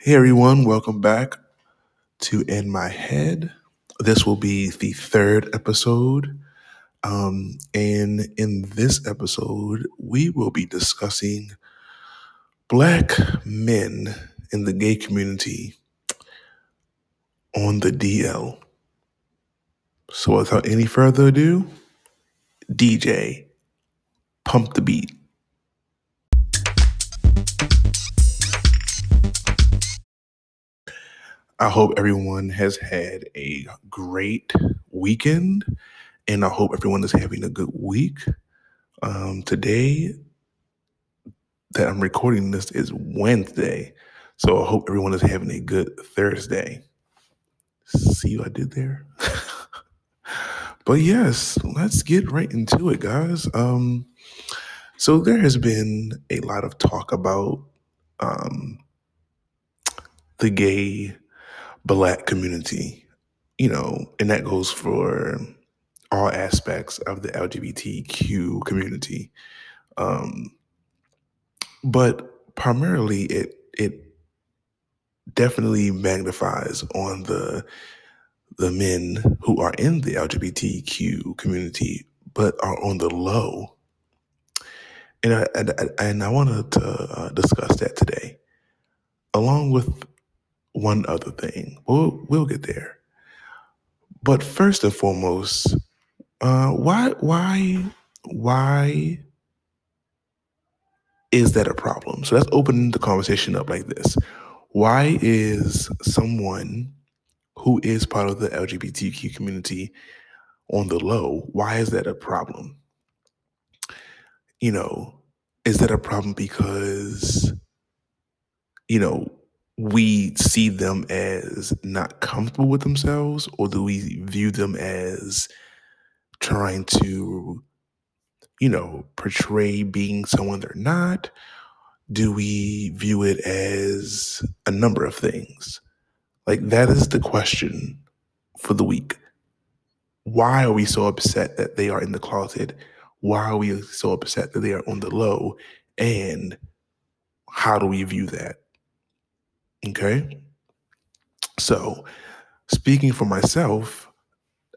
Hey everyone, welcome back to In My Head. This will be the third episode. Um, and in this episode, we will be discussing Black men in the gay community on the DL. So without any further ado, DJ, pump the beat. I hope everyone has had a great weekend and I hope everyone is having a good week. Um, today that I'm recording this is Wednesday, so I hope everyone is having a good Thursday. See what I did there? but yes, let's get right into it, guys. Um, so there has been a lot of talk about um, the gay black community, you know, and that goes for all aspects of the LGBTQ community. Um, but primarily, it it definitely magnifies on the the men who are in the LGBTQ community, but are on the low. And I, and, and I wanted to uh, discuss that today, along with one other thing. We'll we'll get there. But first and foremost, uh, why why why is that a problem? So let's open the conversation up like this. Why is someone who is part of the LGBTQ community on the low, why is that a problem? You know, is that a problem because, you know, we see them as not comfortable with themselves, or do we view them as trying to, you know, portray being someone they're not? Do we view it as a number of things? Like, that is the question for the week. Why are we so upset that they are in the closet? Why are we so upset that they are on the low? And how do we view that? Okay. So, speaking for myself,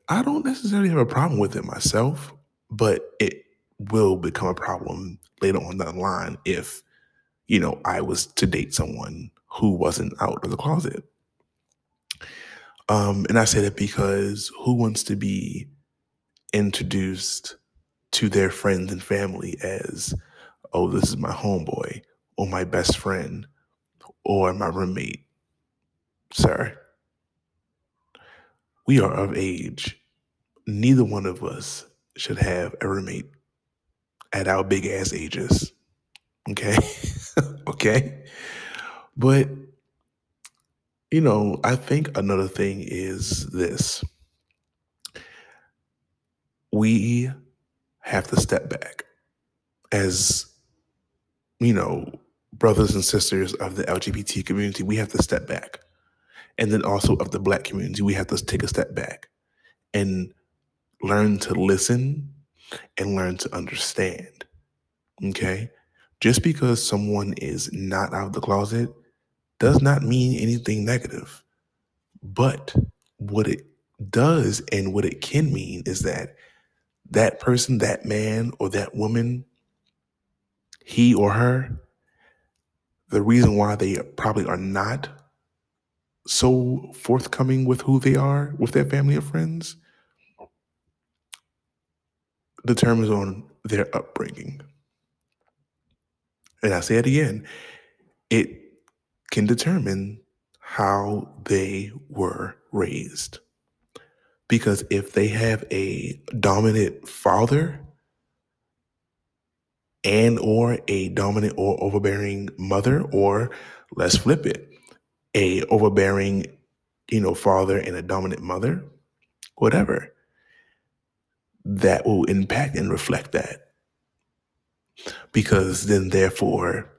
I don't necessarily have a problem with it myself, but it will become a problem later on down the line if, you know, I was to date someone who wasn't out of the closet. Um, and I say that because who wants to be introduced to their friends and family as, oh, this is my homeboy or my best friend or my roommate? Sir, we are of age. Neither one of us should have a roommate at our big ass ages. Okay. okay. But, you know, I think another thing is this we have to step back as, you know, brothers and sisters of the LGBT community. We have to step back. And then also of the black community, we have to take a step back and learn to listen and learn to understand. Okay? Just because someone is not out of the closet does not mean anything negative. But what it does and what it can mean is that that person, that man or that woman, he or her, the reason why they probably are not so forthcoming with who they are with their family or friends determines on their upbringing. And I say it again, it can determine how they were raised. Because if they have a dominant father and or a dominant or overbearing mother or let's flip it, a overbearing, you know, father and a dominant mother, whatever, that will impact and reflect that. Because then therefore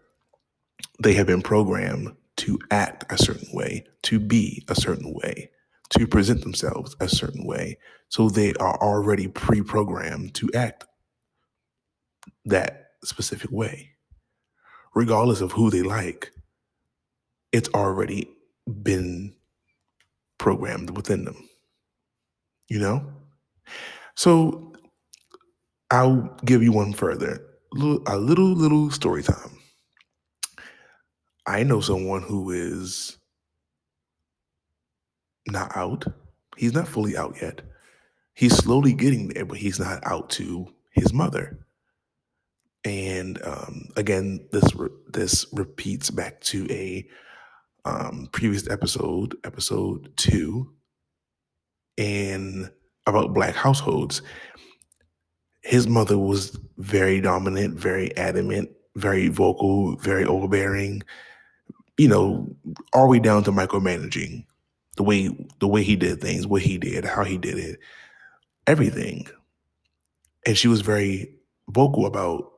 they have been programmed to act a certain way, to be a certain way, to present themselves a certain way. So they are already pre programmed to act that specific way, regardless of who they like, it's already been programmed within them. You know? So I'll give you one further. A little, little story time. I know someone who is not out. He's not fully out yet. He's slowly getting there, but he's not out to his mother. And um, again, this re- this repeats back to a um, previous episode, episode two, and about black households. His mother was very dominant, very adamant, very vocal, very overbearing. You know, all the way down to micromanaging the way the way he did things, what he did, how he did it, everything. And she was very vocal about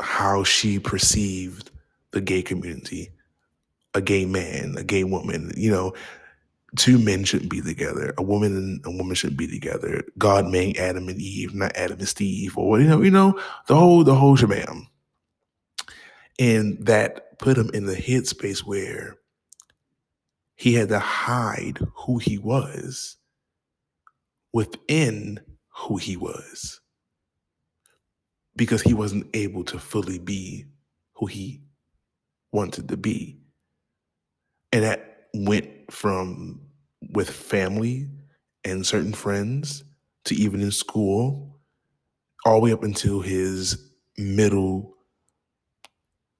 how she perceived the gay community, a gay man, a gay woman, you know, two men shouldn't be together. A woman and a woman shouldn't be together. God made Adam and Eve, not Adam and Steve, or you know, you know, the whole the whole shabam. And that put him in the headspace where he had to hide who he was within who he was because he wasn't able to fully be who he wanted to be. And that went from with family and certain friends to even in school, all the way up until his middle,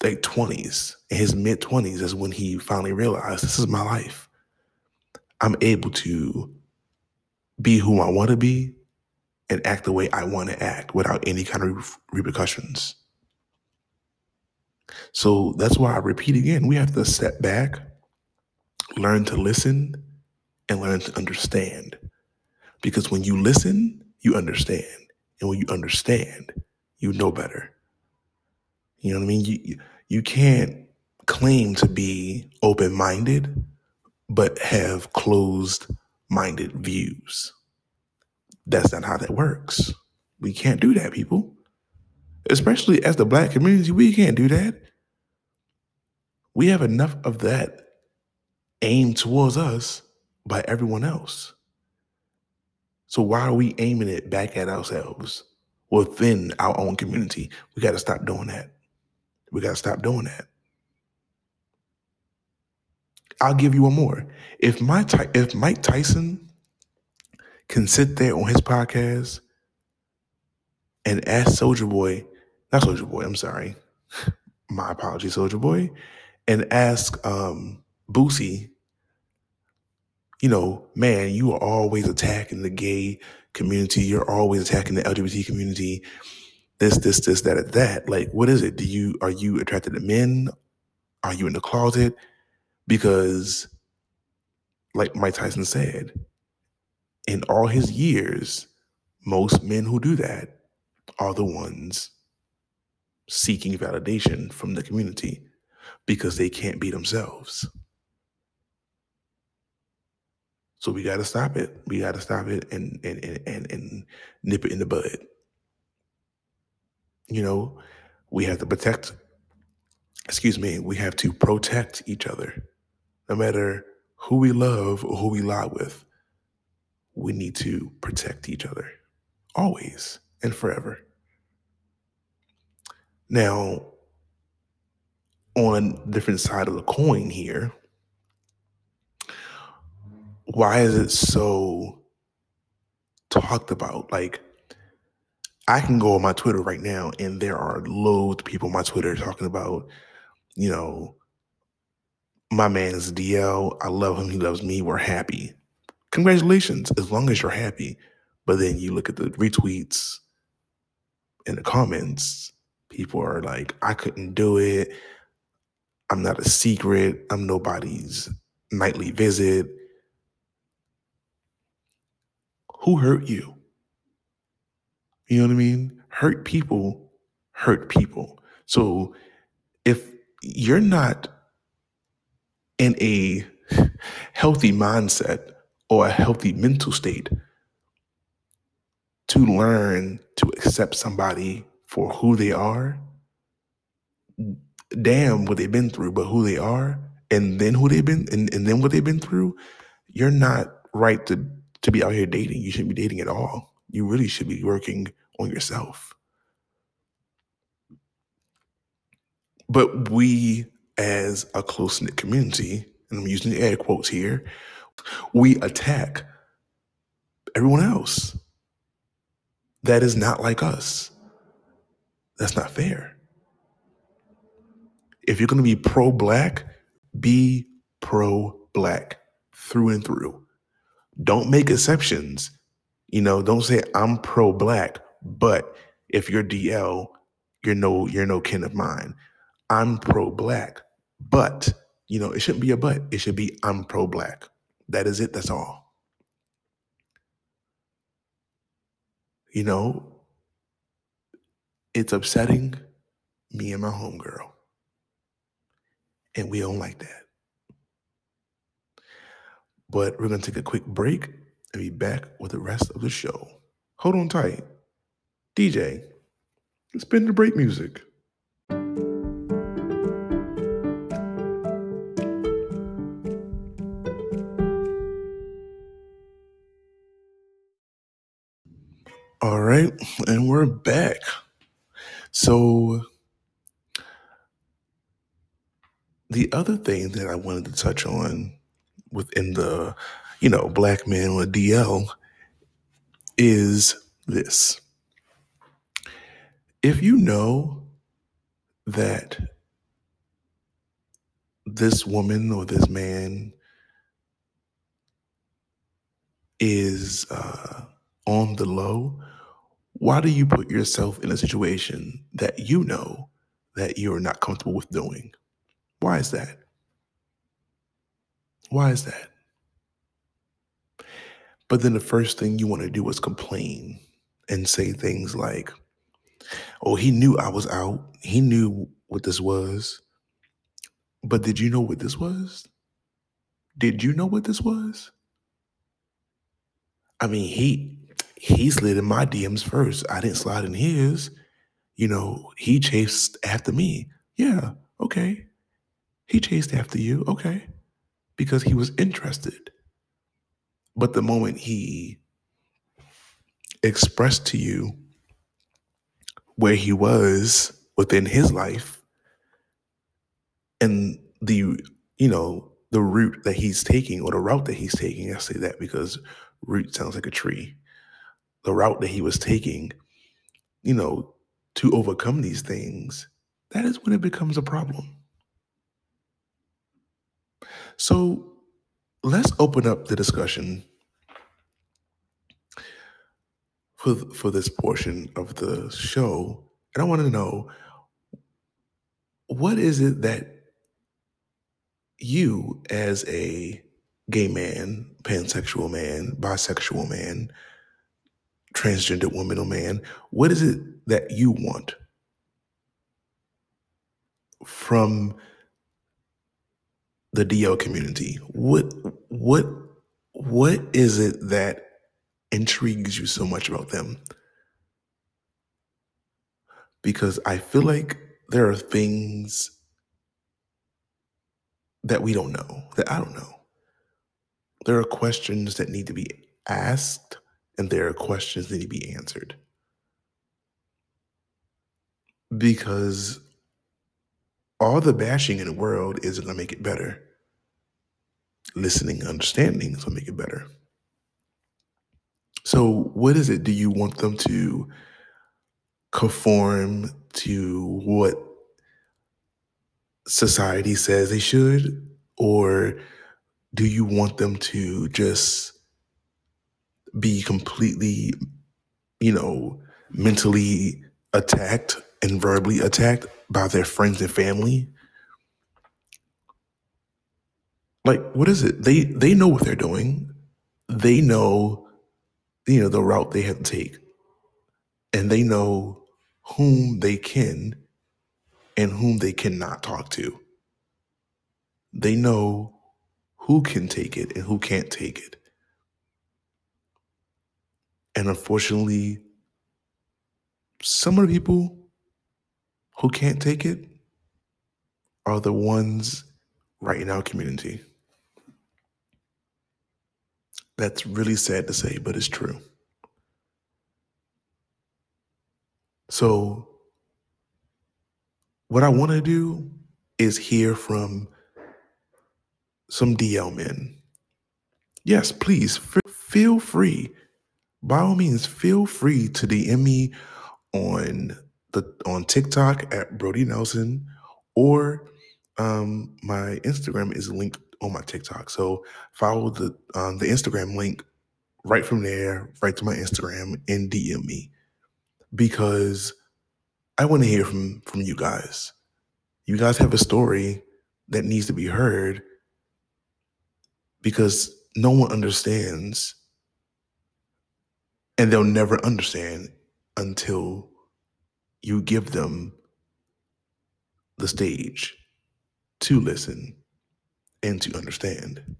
like 20s. In his mid 20s is when he finally realized this is my life. I'm able to be who I want to be and act the way I want to act without any kind of repercussions. So that's why I repeat again we have to step back, learn to listen, and learn to understand. Because when you listen, you understand. And when you understand, you know better. You know what I mean? You, you can't claim to be open minded, but have closed minded views. That's not how that works. We can't do that, people. Especially as the black community, we can't do that. We have enough of that aimed towards us by everyone else. So why are we aiming it back at ourselves within our own community? We got to stop doing that. We got to stop doing that. I'll give you one more. If my if Mike Tyson can sit there on his podcast and ask Soldier Boy, not Soldier Boy, I'm sorry, my apologies, Soldier Boy, and ask um, Boosie, you know, man, you are always attacking the gay community. You're always attacking the LGBT community. This, this, this, that, that. Like, what is it? Do you are you attracted to men? Are you in the closet? Because, like Mike Tyson said, in all his years, most men who do that are the ones seeking validation from the community because they can't be themselves. So we got to stop it. We got to stop it and, and and and and nip it in the bud. You know, we have to protect. Excuse me. We have to protect each other, no matter who we love or who we lie with we need to protect each other always and forever. Now, on different side of the coin here, why is it so talked about? Like, I can go on my Twitter right now, and there are loads of people on my Twitter talking about, you know, my man is DL. I love him. He loves me. We're happy congratulations, as long as you're happy. But then you look at the retweets and the comments, people are like, I couldn't do it. I'm not a secret. I'm nobody's nightly visit. Who hurt you? You know what I mean? Hurt people hurt people. So if you're not in a healthy mindset or a healthy mental state to learn to accept somebody for who they are, damn what they've been through, but who they are, and then who they've been, and, and then what they've been through, you're not right to to be out here dating. You shouldn't be dating at all. You really should be working on yourself. But we, as a close knit community, and I'm using the air quotes here, we attack everyone else. That is not like us. That's not fair. If you're going to be pro black, be pro black through and through. Don't make exceptions. You know, don't say I'm pro black, but if you're DL, you're no you're no kin of mine. I'm pro black, but you know, it shouldn't be a but. It should be I'm pro black. That is it. That's all. You know, it's upsetting me and my homegirl. And we don't like that. But we're going to take a quick break and be back with the rest of the show. Hold on tight. DJ, let's spin the break music. Right, and we're back. So, the other thing that I wanted to touch on within the, you know, black man or DL is this. If you know that this woman or this man is uh, on the low, why do you put yourself in a situation that you know that you're not comfortable with doing? Why is that? Why is that? But then the first thing you want to do is complain and say things like, oh, he knew I was out. He knew what this was. But did you know what this was? Did you know what this was? I mean, he he slid in my DMs first. I didn't slide in his. You know, he chased after me. Yeah, okay. He chased after you. Okay. Because he was interested. But the moment he expressed to you where he was within his life and the, you know, the route that he's taking or the route that he's taking, I say that because route sounds like a tree the route that he was taking, you know, to overcome these things, that is when it becomes a problem. So let's open up the discussion for for this portion of the show, and I want to know what is it that you, as a gay man, pansexual man, bisexual man, transgender woman or man, what is it that you want from the DL community? What what what is it that intrigues you so much about them? Because I feel like there are things that we don't know, that I don't know. There are questions that need to be asked and there are questions that need to be answered. Because all the bashing in the world isn't going to make it better. Listening understanding is going to make it better. So, what is it? Do you want them to conform to what society says they should? Or do you want them to just be completely, you know, mentally attacked and verbally attacked by their friends and family. Like, what is it? They they know what they're doing. They know, you know, the route they have to take. And they know whom they can and whom they cannot talk to. They know who can take it and who can't take it. And unfortunately, some of the people who can't take it, are the ones right in our community. That's really sad to say, but it's true. So, what I want to do is hear from some DL men. Yes, please f- feel free. By all means, feel free to DM me on the on TikTok at Brody Nelson or um, my Instagram is linked on my TikTok. So follow the um, the Instagram link right from there, right to my Instagram, and DM me because I want to hear from from you guys. You guys have a story that needs to be heard because no one understands and they'll never understand until you give them the stage to listen and to understand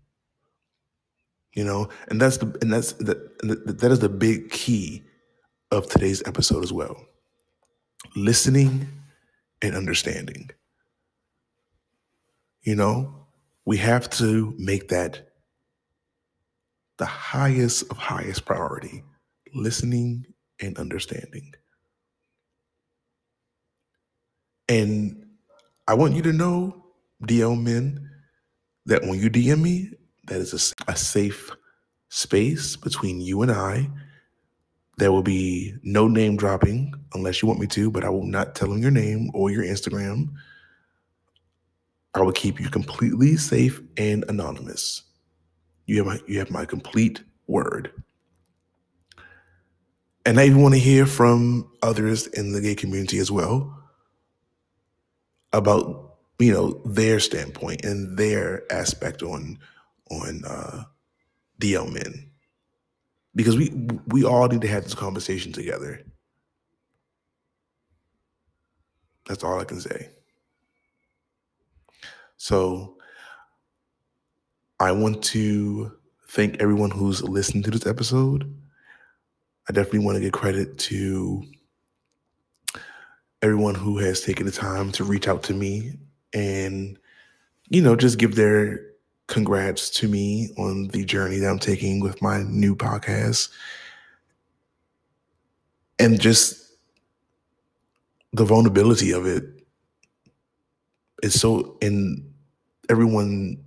you know? And that's the and that's the, that is the big key of today's episode as well. Listening and understanding. You know we have to make that the highest of highest priority listening and understanding and i want you to know DL men that when you DM me, that is a, a safe space between you and I. There will be no name dropping unless you want me to, but I will not tell them your name or your Instagram. I will keep you completely safe and anonymous. You have my you have my complete word. And I even want to hear from others in the gay community as well about you know their standpoint and their aspect on on uh DL men because we we all need to have this conversation together. That's all I can say. So I want to thank everyone who's listened to this episode. I definitely want to give credit to everyone who has taken the time to reach out to me and you know just give their congrats to me on the journey that I'm taking with my new podcast. And just the vulnerability of it is so in everyone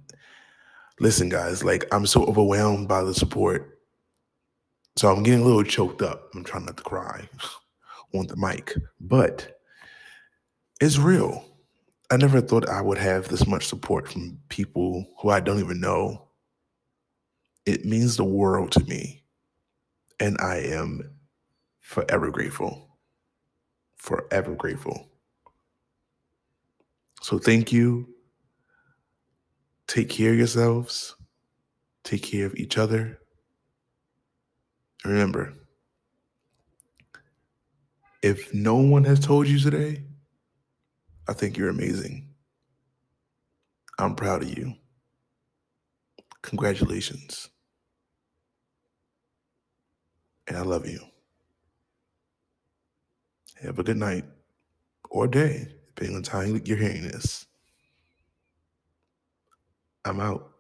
listen guys like I'm so overwhelmed by the support so I'm getting a little choked up I'm trying not to cry on the mic but it's real I never thought I would have this much support from people who I don't even know. It means the world to me. And I am forever grateful. Forever grateful. So thank you. Take care of yourselves. Take care of each other. Remember, if no one has told you today, I think you're amazing. I'm proud of you. Congratulations. And I love you. Have a good night or day, depending on time you're hearing this. I'm out.